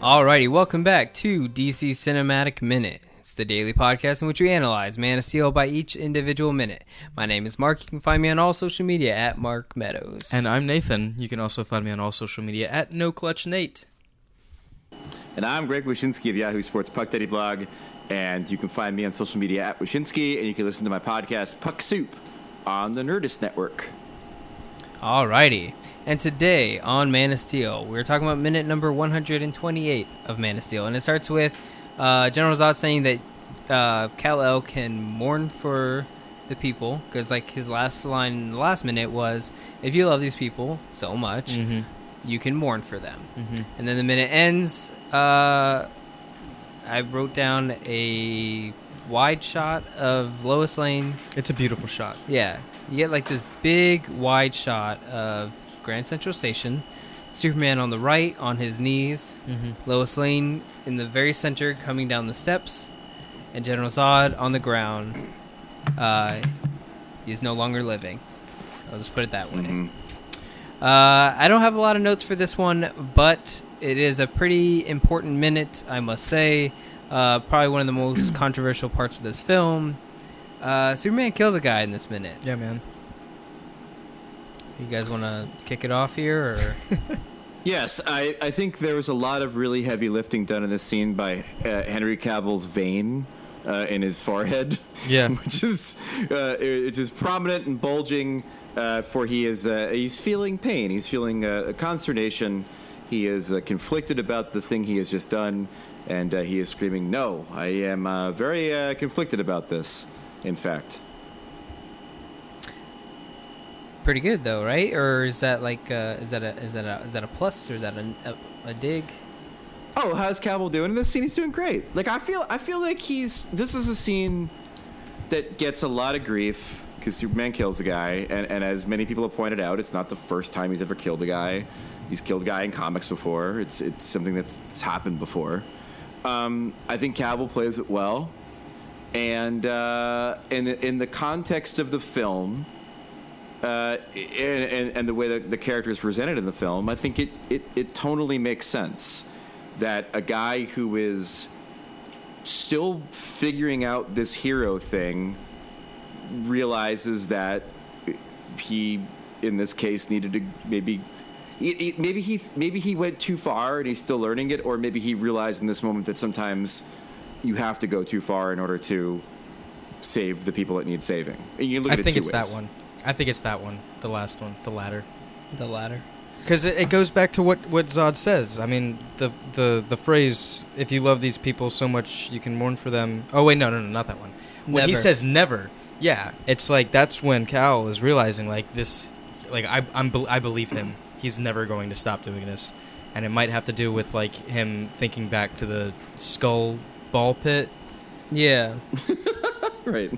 Alrighty, welcome back to DC Cinematic Minute. It's the daily podcast in which we analyze Man of Steel by each individual minute. My name is Mark. You can find me on all social media at Mark Meadows. And I'm Nathan. You can also find me on all social media at No Clutch Nate. And I'm Greg Wyshynski of Yahoo Sports Puck Daddy blog. And you can find me on social media at Wyshynski. And you can listen to my podcast, Puck Soup, on the Nerdist Network. Alrighty. And today on Man of Steel, we're talking about minute number 128 of Man of Steel. And it starts with uh, General Zod saying that uh, Kal-El can mourn for the people. Because, like, his last line in the last minute was, if you love these people so much, Mm-hmm. you can mourn for them. Mhm. And then the minute ends, uh, I wrote down a wide shot of Lois Lane. It's a beautiful shot. Yeah, you get like this big wide shot of Grand Central Station. Superman on the right, on his knees. Mm-hmm. Lois Lane in the very center, coming down the steps, and General Zod on the ground. Uh, he's no longer living. I'll just put it that way. Mhm. Uh, I don't have a lot of notes for this one, but it is a pretty important minute, I must say. Uh, probably one of the most controversial parts of this film. Uh, Superman kills a guy in this minute. Yeah, man. You guys want to kick it off here, or Yes, I, I think there was a lot of really heavy lifting done in this scene by uh, Henry Cavill's vein uh, in his forehead. Yeah. which is uh, which is prominent and bulging. Uh, for he is uh, he's feeling pain. He's feeling uh, consternation. He is uh, conflicted about the thing he has just done, and uh, he is screaming, "No! I am uh, very uh, conflicted about this." In fact, pretty good though, right? Or is that like uh, is that a is that a is that a plus or is that a, a, a dig? Oh, how's Cavill doing in this scene? He's doing great. Like I feel, I feel like he's. This is a scene that gets a lot of grief because Superman kills a guy, and, and as many people have pointed out, it's not the first time he's ever killed a guy. He's killed a guy in comics before. It's it's something that's it's happened before. Um, I think Cavill plays it well, and uh, in in the context of the film, uh, and, and, the way that the character is presented in the film, I think it, it, it tonally makes sense that a guy who is still figuring out this hero thing realizes that he, in this case, needed to maybe. He- he- Maybe he maybe he went too far and he's still learning it, or maybe he realized in this moment that sometimes you have to go too far in order to save the people that need saving. And you look I at it think two it's ways. that one. I think it's that one. The last one. The latter. The latter. Because it, it goes back to what, what Zod says. I mean, the, the the phrase, if you love these people so much, you can mourn for them. Oh, wait, no, no, no, not that one. When he says never, yeah, it's like that's when Kal is realizing, like, this, like, I, I'm, bel- I believe him. He's never going to stop doing this. And it might have to do with, like, him thinking back to the skull ball pit. Yeah. Right.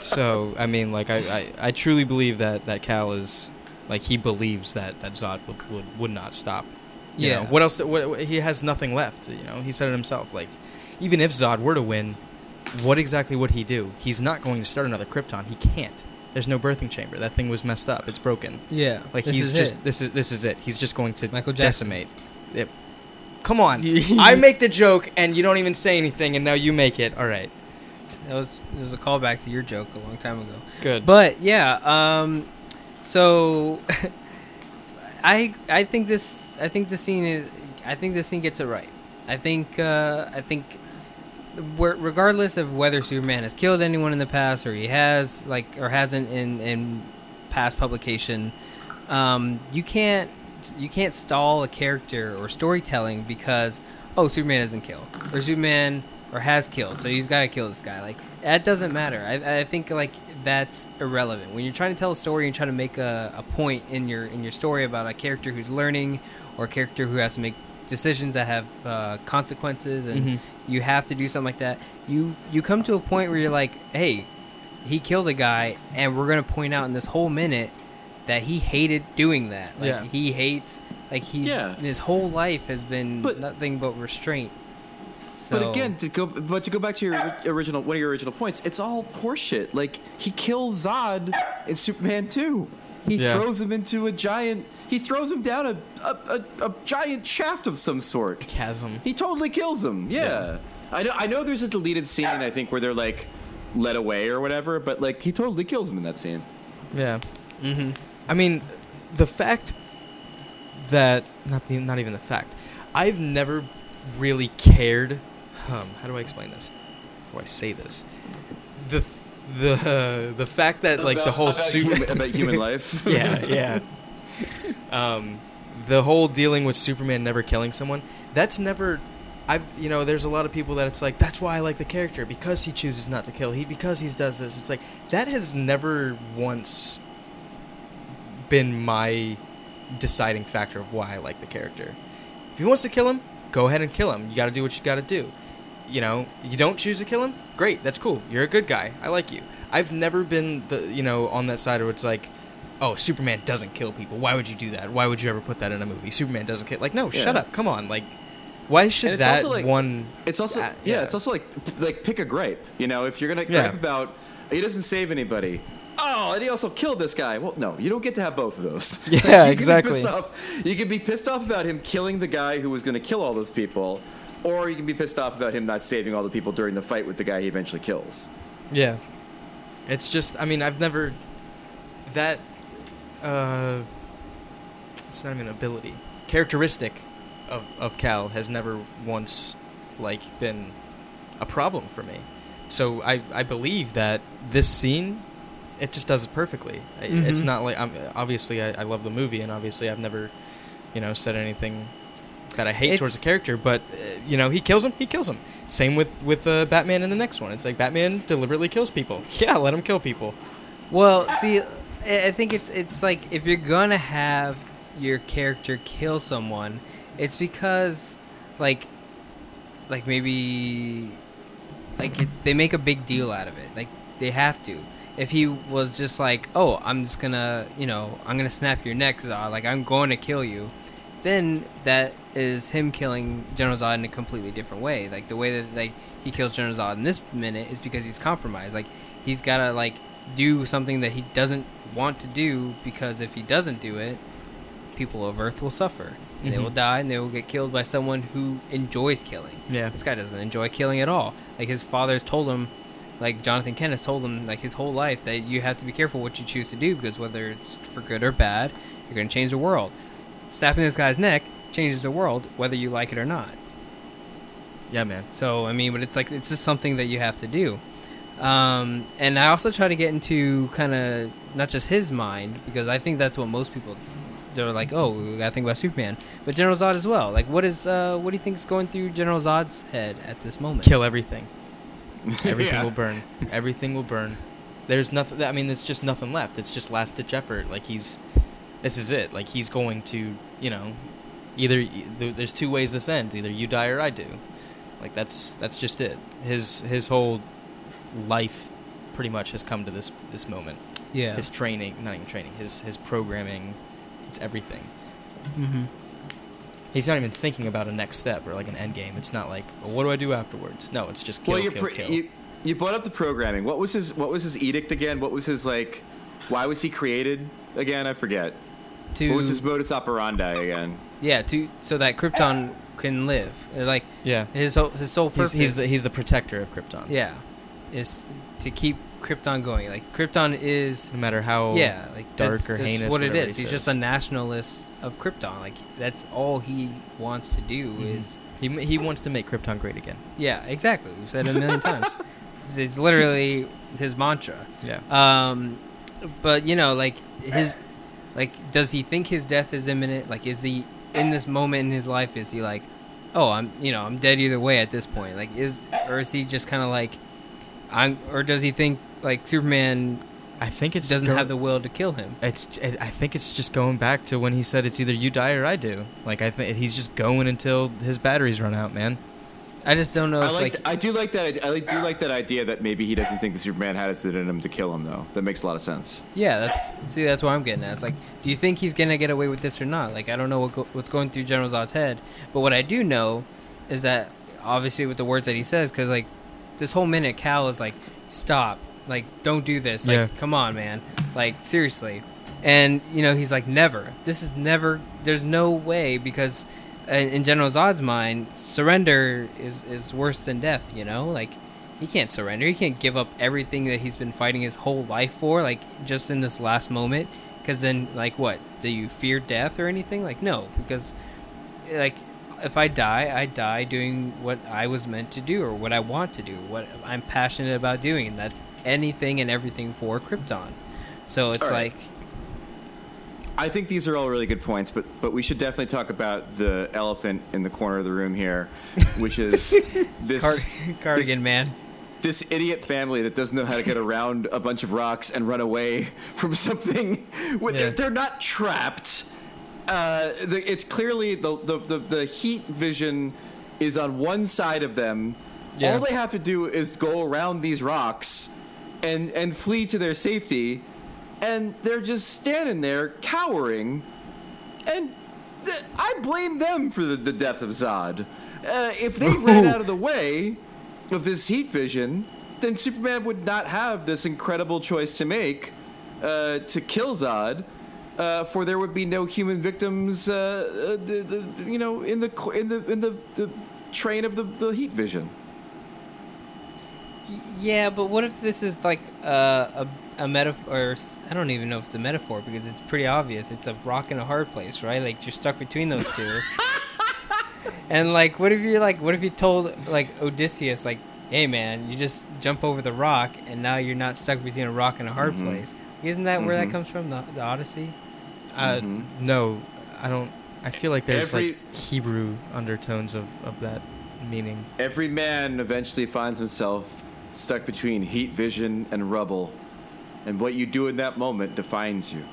So, I mean, like, I, I, I truly believe that, that Kal is, like, he believes that, that Zod would, would, would not stop. You Yeah. know, what else? What, what- he has nothing left. You know, he said it himself. Like, even if Zod were to win, what exactly would he do? He's not going to start another Krypton. He can't. There's no birthing chamber. That thing was messed up. It's broken. Yeah. Like This he's is just it. this is this is it. He's just going to Michael Jackson. decimate. Yep. Come on. I make the joke and you don't even say anything, and now you make it. All right. That was it was a callback to your joke a long time ago. Good. But yeah, um, so I I think this I think the scene is I think this scene gets it right. I think uh, I think regardless of whether Superman has killed anyone in the past or he has like or hasn't in in past publication, um, you can't you can't stall a character or storytelling because oh Superman doesn't kill or Superman or has killed so he's got to kill this guy like that doesn't matter. I, I think like that's irrelevant when you're trying to tell a story and trying to make a, a point in your in your story about a character who's learning or a character who has to make decisions that have uh, consequences and Mhm. You have to do something like that you you come to a point where you're like hey he killed a guy and we're gonna point out in this whole minute that he hated doing that like Yeah. he hates like he's Yeah. his whole life has been But- nothing but restraint so But again, to go, but to go back to your original, one of your original points, it's all horseshit. Like he kills Zod in Superman 2. He Yeah. throws him into a giant he throws him down a a, a, a giant shaft of some sort. Chasm. He totally kills him. Yeah. Yeah. I know. I know. There's a deleted scene. I think where they're like led away or whatever. But like he totally kills him in that scene. Yeah. Mm-hmm. I mean, the fact that not the, not even the fact. I've never really cared. Um, how do I explain this? How do I say this? The the the fact that like the whole about super human, about human life. yeah yeah um, the whole dealing with Superman never killing someone that's never I've you know there's a lot of people that it's like that's why I like the character because he chooses not to kill he because he does this. It's like that has never once been my deciding factor of why I like the character. If he wants to kill him go ahead and kill him. You got to do what you got to do. You know you don't choose to kill him great that's cool. You're a good guy I like you. I've never been the you know on that side where it's like oh Superman doesn't kill people why would you do that why would you ever put that in a movie Superman doesn't kill like no Yeah. shut up come on like why should that also, like- one It's also Uh, yeah, yeah. It's also like like pick a gripe. You know, if you're gonna Yeah. gripe about he doesn't save anybody. Oh, and he also killed this guy. Well, no, you don't get to have both of those. Yeah, you exactly. pissed off- you can be pissed off about him killing the guy who was going to kill all those people, or you can be pissed off about him not saving all the people during the fight with the guy he eventually kills. Yeah. It's just I mean, I've never that uh it's not even an ability. Characteristic of of Kal has never once like been a problem for me. So I I believe that this scene it just does it perfectly. I It's not like I'm obviously I, I love the movie and obviously I've never you know said anything that I hate It's- towards the character, but uh, you know he kills him, he kills him. Same with with uh, Batman in the next one. It's like Batman deliberately kills people. Yeah, let him kill people. Well, see, I think it's it's like if you're gonna have your character kill someone, it's because like like maybe like it, they make a big deal out of it. Like they have to. If he was just like, "Oh, I'm just gonna, you know, I'm gonna snap your neck, Zod. Like I'm going to kill you," then that is him killing General Zod in a completely different way. Like the way that like he kills General Zod in this minute is because he's compromised. Like he's gotta like do something that he doesn't want to do because if he doesn't do it, people of Earth will suffer. And They will mm-hmm. die and they will get killed by someone who enjoys killing. Yeah. This guy doesn't enjoy killing at all. Like his father's told him, like Jonathan Kent has told him, like his whole life that you have to be careful what you choose to do because whether it's for good or bad, you're going to change the world. Snapping this guy's neck changes the world whether you like it or not. Yeah, man. So I mean, but it's like it's just something that you have to do. Um, and I also try to get into kind of not just his mind because I think that's what most people they're like, oh, we gotta think about Superman, but General Zod as well. Like, what is uh, what do you think is going through General Zod's head at this moment? Kill everything. Everything Yeah. will burn. Everything will burn. There's nothing. I mean, it's just nothing left. It's just last ditch effort. Like he's, this is it. Like he's going to, you know, either there's two ways this ends. Either you die or I do. Like that's that's just it. His his whole life, pretty much, has come to this this moment. Yeah. His training, not even training. His his programming, it's everything. mm-hmm. He's not even thinking about a next step or like an end game. It's not like, well, what do I do afterwards? No, it's just kill, well, you kill, pr- kill. you you brought up the programming. What was his What was his edict again? What was his like? Why was he created again? I forget. To What was his modus operandi again? yeah, to so that Krypton can live. Like yeah. his whole, his sole purpose. He's, he's the he's the protector of Krypton. yeah, is to keep Krypton going. Like Krypton is No matter how yeah, like dark that's, or that's heinous what it is. he He's just a nationalist of Krypton. Like that's all he wants to do Mhm. is he he wants to make Krypton great again. yeah, exactly. We've said it a million times. It's, it's literally his mantra. Yeah. Um, but you know, like his, like, does he think his death is imminent? Like, is he in this moment in his life? Is he like, oh, I'm, you know, I'm dead either way at this point? Like, is or is he just kind of like, I'm, or does he think like Superman I think it doesn't go- have the will to kill him? It's it, I think it's just going back to when he said it's either you die or I do. Like I think he's just going until his batteries run out, man. I just don't know. I if, like. like, I do like that. I like, do like that idea that maybe he doesn't think the Superman has it in him to kill him, though. That makes a lot of sense. Yeah, that's see, that's what I'm getting at. It's like, do you think he's gonna get away with this or not? Like, I don't know what go, what's going through General Zod's head, but what I do know is that obviously with the words that he says, because like this whole minute, Kal is like, stop, like, don't do this, like, Yeah. come on, man, like seriously, and you know he's like never. This is never. There's no way because in, in General Zod's mind, surrender is is worse than death. You know, like he can't surrender. He can't give up everything that he's been fighting his whole life for, like just in this last moment. Because then, like, what? Do you fear death or anything? Like, no, because like if I die, I die doing what I was meant to do or what I want to do, what I'm passionate about doing, and that's anything and everything for Krypton. So it's right. like, I think these are all really good points, but but we should definitely talk about the elephant in the corner of the room here, which is this Car- Cardigan this- Man. this idiot family that doesn't know how to get around a bunch of rocks and run away from something. With- Yeah. They're not trapped. Uh, the, it's clearly the, the, the, the heat vision is on one side of them. Yeah. All they have to do is go around these rocks and, and flee to their safety. And they're just standing there cowering. And th- I blame them for the, the death of Zod. Uh, if they ran out of the way of this heat vision, then Superman would not have this incredible choice to make uh, to kill Zod. Uh, for there would be no human victims, uh, uh, the, the, you know, in the in the in the, the train of the, the heat vision. Yeah, but what if this is like uh, a a metaphor? I don't even know if it's a metaphor because it's pretty obvious. It's a rock and a hard place, right? Like you're stuck between those two. and like, what if you like? What if you told like Odysseus, like, "Hey, man, you just jump over the rock, and now you're not stuck between a rock and a hard Mhm. place." Isn't that where that Mhm. comes from? The, the Odyssey. Uh, Mhm. No, I don't. I feel like there's Every- like Hebrew undertones of, of that meaning. Every man eventually finds himself stuck between heat vision and rubble, and what you do in that moment defines you.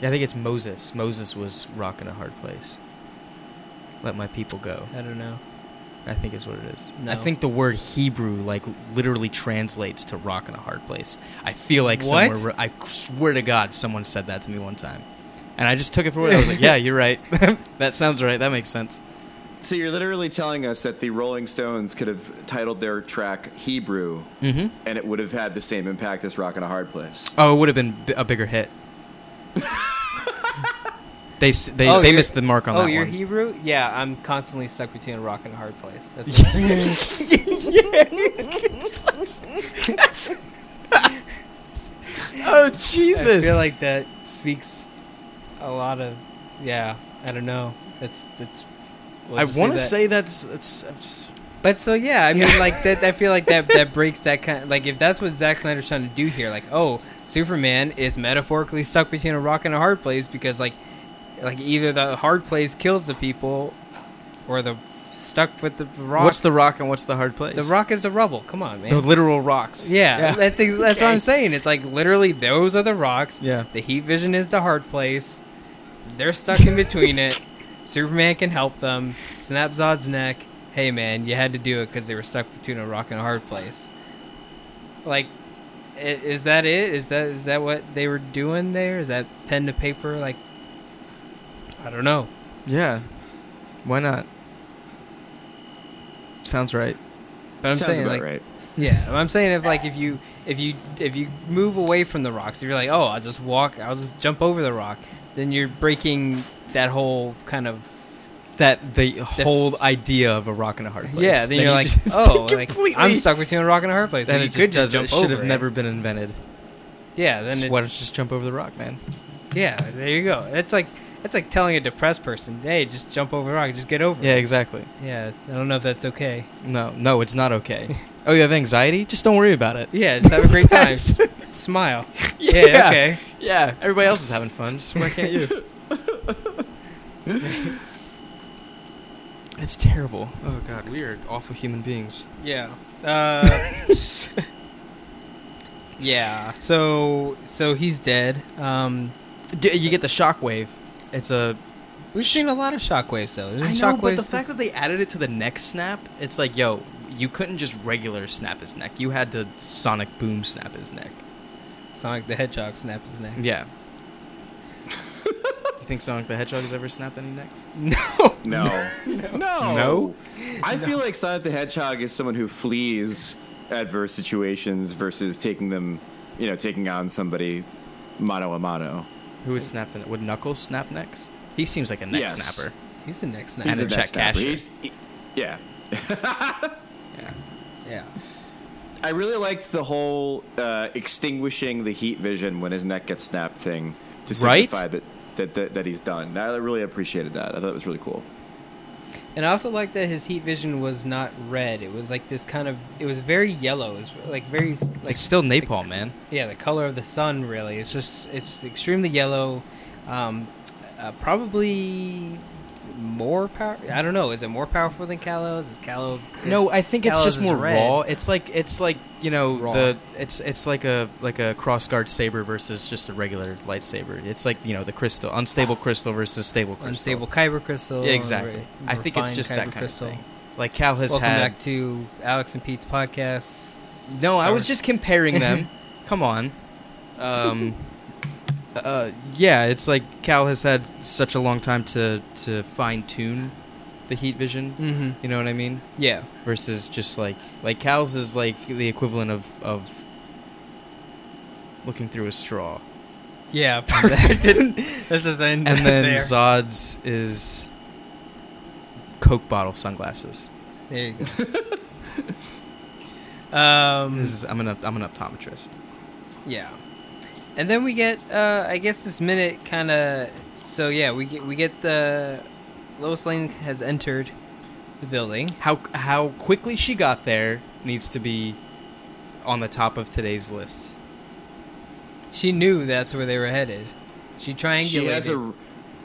Yeah, I think it's Moses. Moses was rock in a hard place. Let my people go. I don't know. I think is what it is. No. I think the word Hebrew like literally translates to rock in a hard place. I feel like What? somewhere I swear to God someone said that to me one time. And I just took it for what I was like, yeah, you're right. that sounds right. That makes sense. So you're literally telling us that the Rolling Stones could have titled their track Hebrew, Mhm. and it would have had the same impact as "Rock in a Hard Place." Oh, it would have been bi- a bigger hit. they they Oh, they missed the mark on oh, that Oh, you're one. Hebrew? Yeah, I'm constantly stuck between a rock and a hard place. That's oh Jesus! I feel like that speaks a lot of, yeah. I don't know. It's that's. we'll I want to that. say that's that's. that's but so yeah. I mean, like that. I feel like that that breaks that kind. like if that's what Zack Snyder's trying to do here, like oh, Superman is metaphorically stuck between a rock and a hard place because like, like either the hard place kills the people, or the stuck with the rock. what's the rock and what's the hard place? the rock is the rubble. Come on, man. The literal rocks. Yeah, that's ex- that's what I'm saying. It's like literally those are the rocks. Yeah. The heat vision is the hard place. They're stuck in between it. Superman can help them. Snap Zod's neck. Hey man, you had to do it because they were stuck between a rock and a hard place. Like, is that it? Is that is that what they were doing there? Is that pen to paper? Like, I don't know. Yeah. Why not? Sounds right. But I'm Sounds saying about like, right. Yeah, I'm saying if like if you if you if you move away from the rocks, if you're like, oh, I'll just walk, I'll just jump over the rock, then you're breaking that whole kind of That the whole idea of a rock and a hard place. yeah. Then, you're you like, oh, like I'm stuck between a rock and a hard place. Then Then you it could just just does. jump It should have it. never been invented. Yeah, then Just it's, why don't you just jump over the rock, man? yeah, there you go. It's like it's like telling a depressed person, hey, just jump over the rock, just get over it. Yeah, it. exactly. Yeah, I don't know if that's okay. No, no, it's not okay. oh, you have anxiety? Just don't worry about it. Yeah, just have a great time. Smile. Yeah, okay. Yeah, everybody else is having fun. Just why can't you? it's terrible. Oh god, we are awful human beings. Yeah. Uh, yeah. So so he's dead. Um, you get the shockwave. It's a. we've seen a lot of shockwaves though. There's I know, but the shockwaves fact that they added it to the neck snap, it's like, yo, you couldn't just regular snap his neck. You had to sonic boom snap his neck. Sonic the Hedgehog snapped his neck. Yeah. you think Sonic the Hedgehog has ever snapped any necks? No. No. no. No? I feel like Sonic the Hedgehog is someone who flees adverse situations versus taking them, you know, taking on somebody mano a mano. Who would snap the would Knuckles snap necks? He seems like a neck Yes. snapper. He's the next And. He's a a check neck snapper. casher. He's- he- yeah. Yeah. Yeah. I really liked the whole uh, extinguishing the heat vision when his neck gets snapped thing to Right? signify that, that, that, that he's done. I really appreciated that. I thought it was really cool. And I also like that his heat vision was not red. It was like this kind of. It was very yellow. It was like very like It's still napalm, man. yeah, the color of the sun. Really, it's just it's extremely yellow. Um, uh, probably more power. I don't know. Is it more powerful than Kalos? Is Kalo? No, I think it's Kalos just more red. raw. It's like it's like you know Raw. the it's it's like a like a cross guard saber versus just a regular lightsaber. It's like you know the crystal unstable crystal versus stable crystal. Unstable kyber crystal. Yeah, exactly. re- I think it's just that kind crystal. of thing. Like Kal has Welcome had. back to Alex and Pete's podcast. No, I was just comparing them. Come on. Um, uh, yeah, it's like Kal has had such a long time to to fine tune the heat vision. Mhm. You know what I mean? Yeah. Versus just like like Kal's is like the equivalent of of looking through a straw, Yeah. Perfect. Let's end and then there. Zod's is Coke bottle sunglasses. There you go. um, This is, I'm an I'm an optometrist. yeah, and then we get, uh, I guess, this minute kind of. So yeah, we get we get the Lois Lane has entered the building. How how quickly she got there needs to be on the top of today's list. She knew that's where they were headed. She triangulated. She has a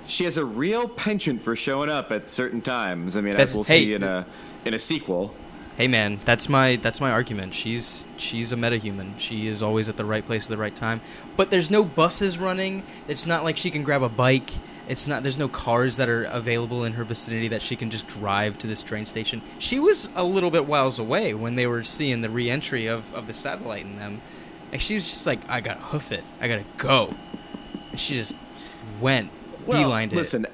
she has a real penchant for showing up at certain times. I mean, That's- as we'll hey, see in a in a sequel. Hey man, that's my that's my argument. She's she's a metahuman. She is always at the right place at the right time. But there's no buses running. It's not like she can grab a bike. It's not there's no cars that are available in her vicinity that she can just drive to this train station. She was a little bit whiles away when they were seeing the re-entry of, of the satellite in them. And she was just like, I gotta hoof it. I gotta go. And she just went, Well, beelined it. listen,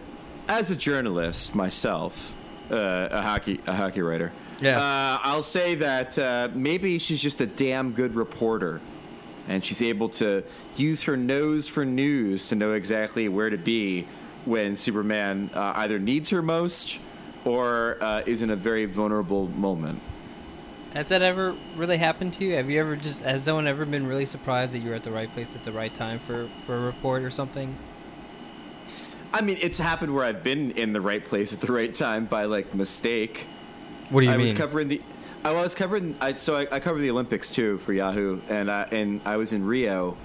as a journalist myself, uh, a hockey a hockey writer, Yeah. uh, I'll say that uh, maybe she's just a damn good reporter, and she's able to use her nose for news to know exactly where to be when Superman uh, either needs her most or uh, is in a very vulnerable moment. Has that ever really happened to you? Have you ever just has someone ever been really surprised that you were at the right place at the right time for for a report or something? I mean, it's happened where I've been in the right place at the right time by like mistake. What do you I mean? was covering the. I was covering. I, so I, I covered the Olympics too for Yahoo, and I, and I was in Rio,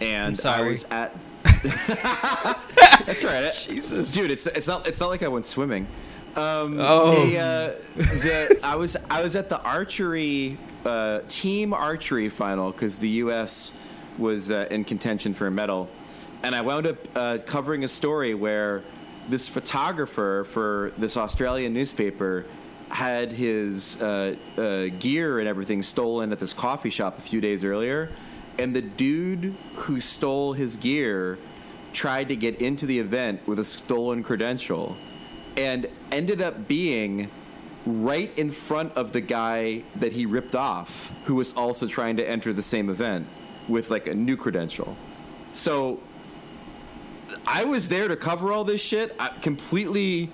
and. I was at. That's all right, Jesus. dude. It's it's not it's not like I went swimming. Um, Oh. they, uh, the, I was I was at the archery uh, team archery final because the U.S. was uh, in contention for a medal, and I wound up uh, covering a story where this photographer for this Australian newspaper had his uh, uh, gear and everything stolen at this coffee shop a few days earlier, and the dude who stole his gear tried to get into the event with a stolen credential and ended up being right in front of the guy that he ripped off who was also trying to enter the same event with like a new credential. So I was there to cover all this shit. I completely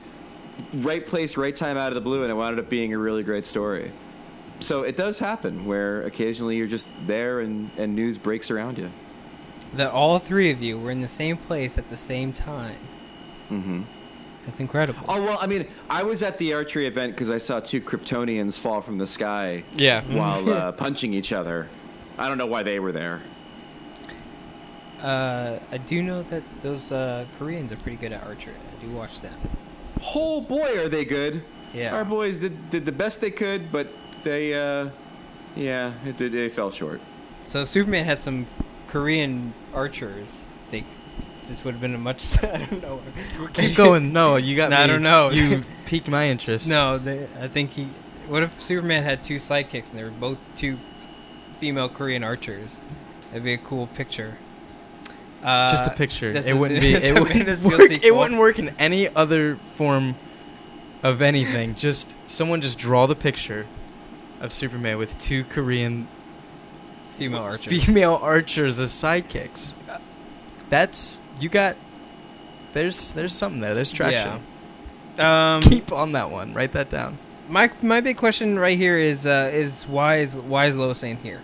right place, right time out of the blue, and it wound up being a really great story. So it does happen where occasionally you're just there and, and news breaks around you. That all three of you were in the same place at the same time. Mm-hmm. That's incredible. Oh well, I mean, I was at the archery event because I saw two Kryptonians fall from the sky yeah. while uh, punching each other. I don't know why they were there. Uh, I do know that those uh, Koreans are pretty good at archery. I do watch them. Oh boy, are they good! Yeah. Our boys did did the best they could, but they, uh, yeah, it, did- they fell short. So Superman had some Korean archers. They this would have been a much. I don't know. Keep going. No, you got No, me. I don't know. You piqued my interest. No, they, I think he. What if Superman had two sidekicks and they were both two female Korean archers? That'd be a cool picture. Uh, just a picture. It wouldn't be. It wouldn't work. It wouldn't work in any other form of anything. Just someone just draw the picture of Superman with two Korean Female archers. female archers as sidekicks. That's you got. There's there's something there. There's traction. Yeah. Um, Keep on that one. Write that down. my my big question right here is uh, is why is why is Lois Lane here?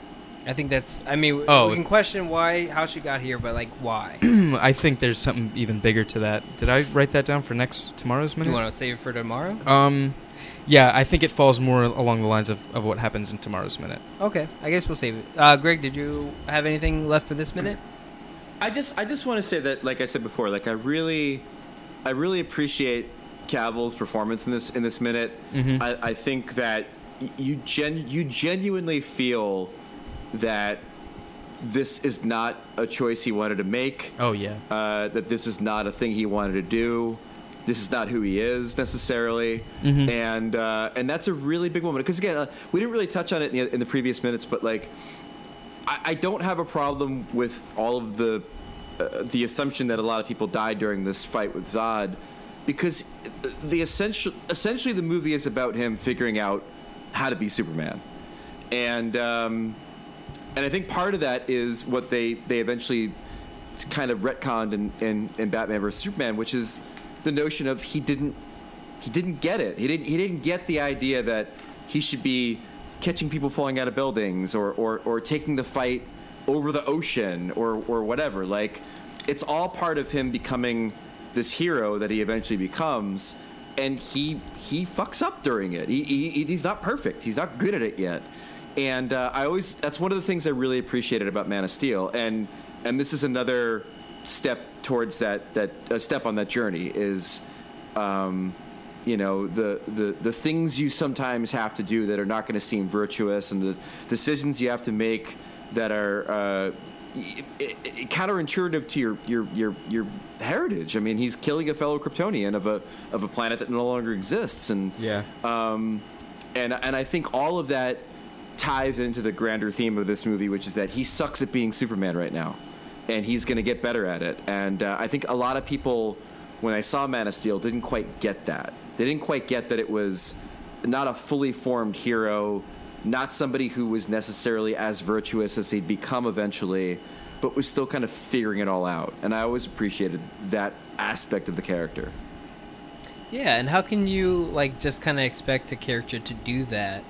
I think that's. I mean, Oh. we can question why how she got here, but like why? I think there's something even bigger to that. Did I write that down for next tomorrow's minute? you want to save it for tomorrow? Um, yeah, I think it falls more along the lines of, of what happens in tomorrow's minute. Okay, I guess we'll save it. Uh, Greg, did you have anything left for this minute? I just I just want to say that, like I said before, like I really, I really appreciate Cavill's performance in this in this minute. Mhm. I, I think that you gen you genuinely feel that this is not a choice he wanted to make. Oh yeah, Uh, that this is not a thing he wanted to do. This is not who he is necessarily, Mhm. and uh, and that's a really big moment. Because again, uh, we didn't really touch on it in the, in the previous minutes, but like, I, I don't have a problem with all of the uh, the assumption that a lot of people died during this fight with Zod, because the essential essentially the movie is about him figuring out how to be Superman, and um, and I think part of that is what they they eventually kind of retconned in, in, in Batman vs Superman, which is the notion of he didn't he didn't get it. He didn't he didn't get the idea that he should be catching people falling out of buildings or or, or taking the fight over the ocean or or whatever. Like it's all part of him becoming this hero that he eventually becomes. And he he fucks up during it. He, he he's not perfect. He's not good at it yet. And uh, I always that's one of the things I really appreciated about Man of Steel. And and this is another step towards that that a step on that journey is um, you know the, the the things you sometimes have to do that are not going to seem virtuous and the decisions you have to make that are uh, counterintuitive to your, your your your heritage. I mean, he's killing a fellow Kryptonian of a of a planet that no longer exists, and yeah. um, and and I think all of that ties into the grander theme of this movie, which is that he sucks at being Superman right now, and he's going to get better at it. And uh, I think a lot of people, when I saw Man of Steel, didn't quite get that. They didn't quite get that it was not a fully formed hero, not somebody who was necessarily as virtuous as he'd become eventually, but was still kind of figuring it all out. And I always appreciated that aspect of the character. Yeah, and how can you like just kind of expect a character to do that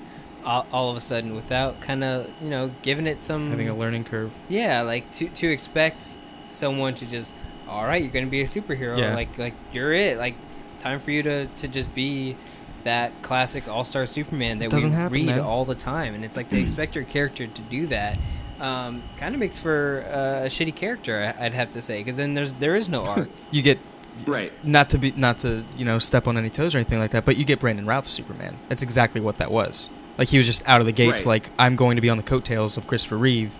all, all of a sudden without kind of you know giving it some Having a learning curve. yeah like to to expect someone to just all right you're gonna be a superhero Yeah. like like you're it like time for you to to just be that classic all-star Superman that Doesn't we happen, read man. all the time and it's like they expect your character to do that um, kind of makes for uh, a shitty character I- I'd have to say because then there's there is no arc You get Right. not to be not to you know step on any toes or anything like that, but you get Brandon Routh Superman. That's exactly what that was. Like he was just out of the gates. Right. Like I'm going to be on the coattails of Christopher Reeve.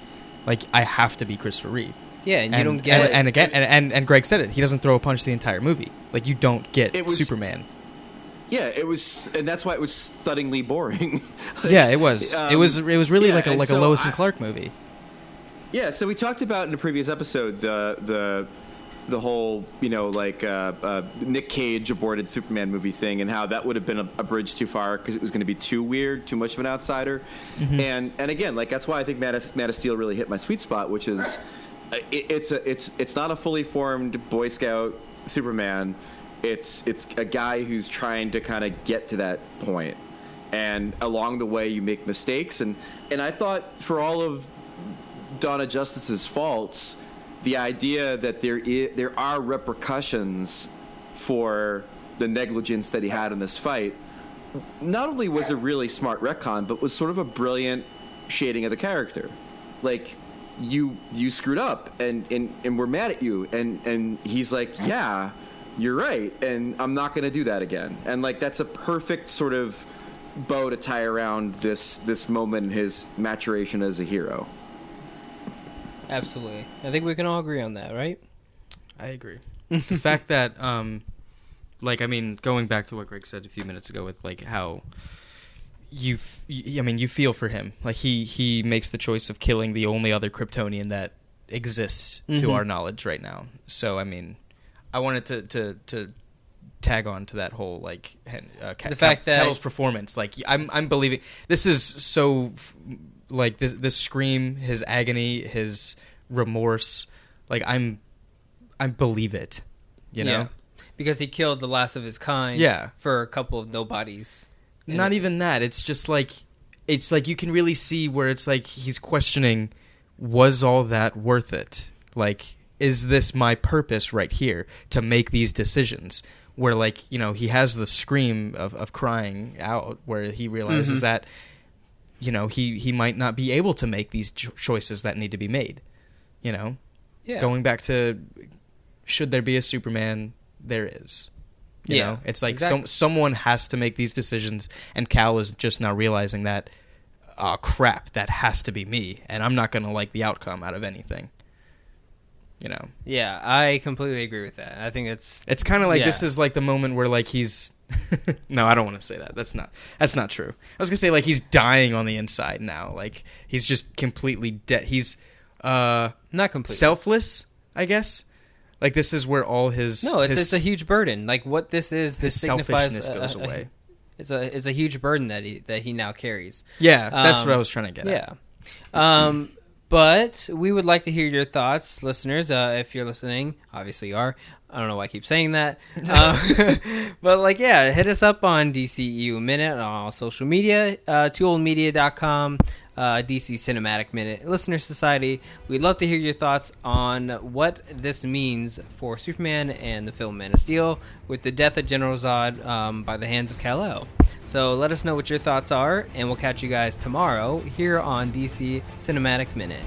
Like I have to be Christopher Reeve. yeah and you don't get and, it and again and, and and Greg said it. He doesn't throw a punch the entire movie. Like you don't get It was- Superman. Yeah, it was, and that's why it was thuddingly boring. Like, yeah, it was. it um, was. It was really yeah, like a and like a Lois I- and Clark movie. Yeah, so we talked about in a previous episode the the the whole you know like uh, uh, Nick Cage aborted Superman movie thing and how that would have been a, a bridge too far because it was going to be too weird, too much of an outsider. And and again, like that's why I think Man of, Man of Steel really hit my sweet spot, which is uh, it, it's a it's it's not a fully formed Boy Scout Superman. It's it's a guy who's trying to kind of get to that point, and along the way you make mistakes. And and I thought for all of Dawn of Justice's faults, the idea that there i there are repercussions for the negligence that he had in this fight, not only was a really smart retcon, but was sort of a brilliant shading of the character. Like you you screwed up and, and, and we're mad at you and, and he's like, Yeah, you're right, and I'm not gonna do that again. And like that's a perfect sort of bow to tie around this this moment in his maturation as a hero. Absolutely I think we can all agree on that right I agree. the fact that, um, like, I mean, going back to what Greg said a few minutes ago with like how you, f- I mean, you feel for him. Like he he makes the choice of killing the only other Kryptonian that exists to Mhm. our knowledge right now. So I mean, I wanted to to to tag on to that whole like uh, The fact that- Cavill's performance. Like I'm I'm believing this is so. f- like this this scream, his agony, his remorse. Like I'm, I believe it. You know, Yeah. Because he killed the last of his kind. Yeah. For a couple of nobodies. Not it- even that. It's just like it's like you can really see where it's like he's questioning was all that worth it? Like is this my purpose right here to make these decisions? Where like, you know, he has the scream of, of crying out where he realizes Mhm. that you know, he he might not be able to make these cho- choices that need to be made. You know, Yeah. going back to should there be a Superman? There is. You Yeah, know, it's like exactly. some someone has to make these decisions, and Kal is just now realizing that, oh crap, that has to be me, and I'm not going to like the outcome out of anything. You know, Yeah, I completely agree with that. I think it's it's kind of like this is like the moment where like he's. no, I don't want to say that. That's not. That's not true. I was gonna say like he's dying on the inside now. Like he's just completely dead. He's uh not completely. selfless, I guess. Like this is where all his no, it's, his, it's a huge burden. Like what this is, this his signifies selfishness a- goes a- a- away. It's a it's a huge burden that he that he now carries. Yeah, that's Um, what I was trying to get at. Yeah. Um, but we would like to hear your thoughts, listeners. Uh, if you're listening, obviously you are. I don't know why I keep saying that. Uh, but, like, yeah, hit us up on DCU Minute on all social media, uh, tooldmedia.com, uh, DC Cinematic Minute, Listener Society. We'd love to hear your thoughts on what this means for Superman and the film Man of Steel with the death of General Zod um, by the hands of Kal-El. So let us know what your thoughts are, and we'll catch you guys tomorrow here on DC Cinematic Minute.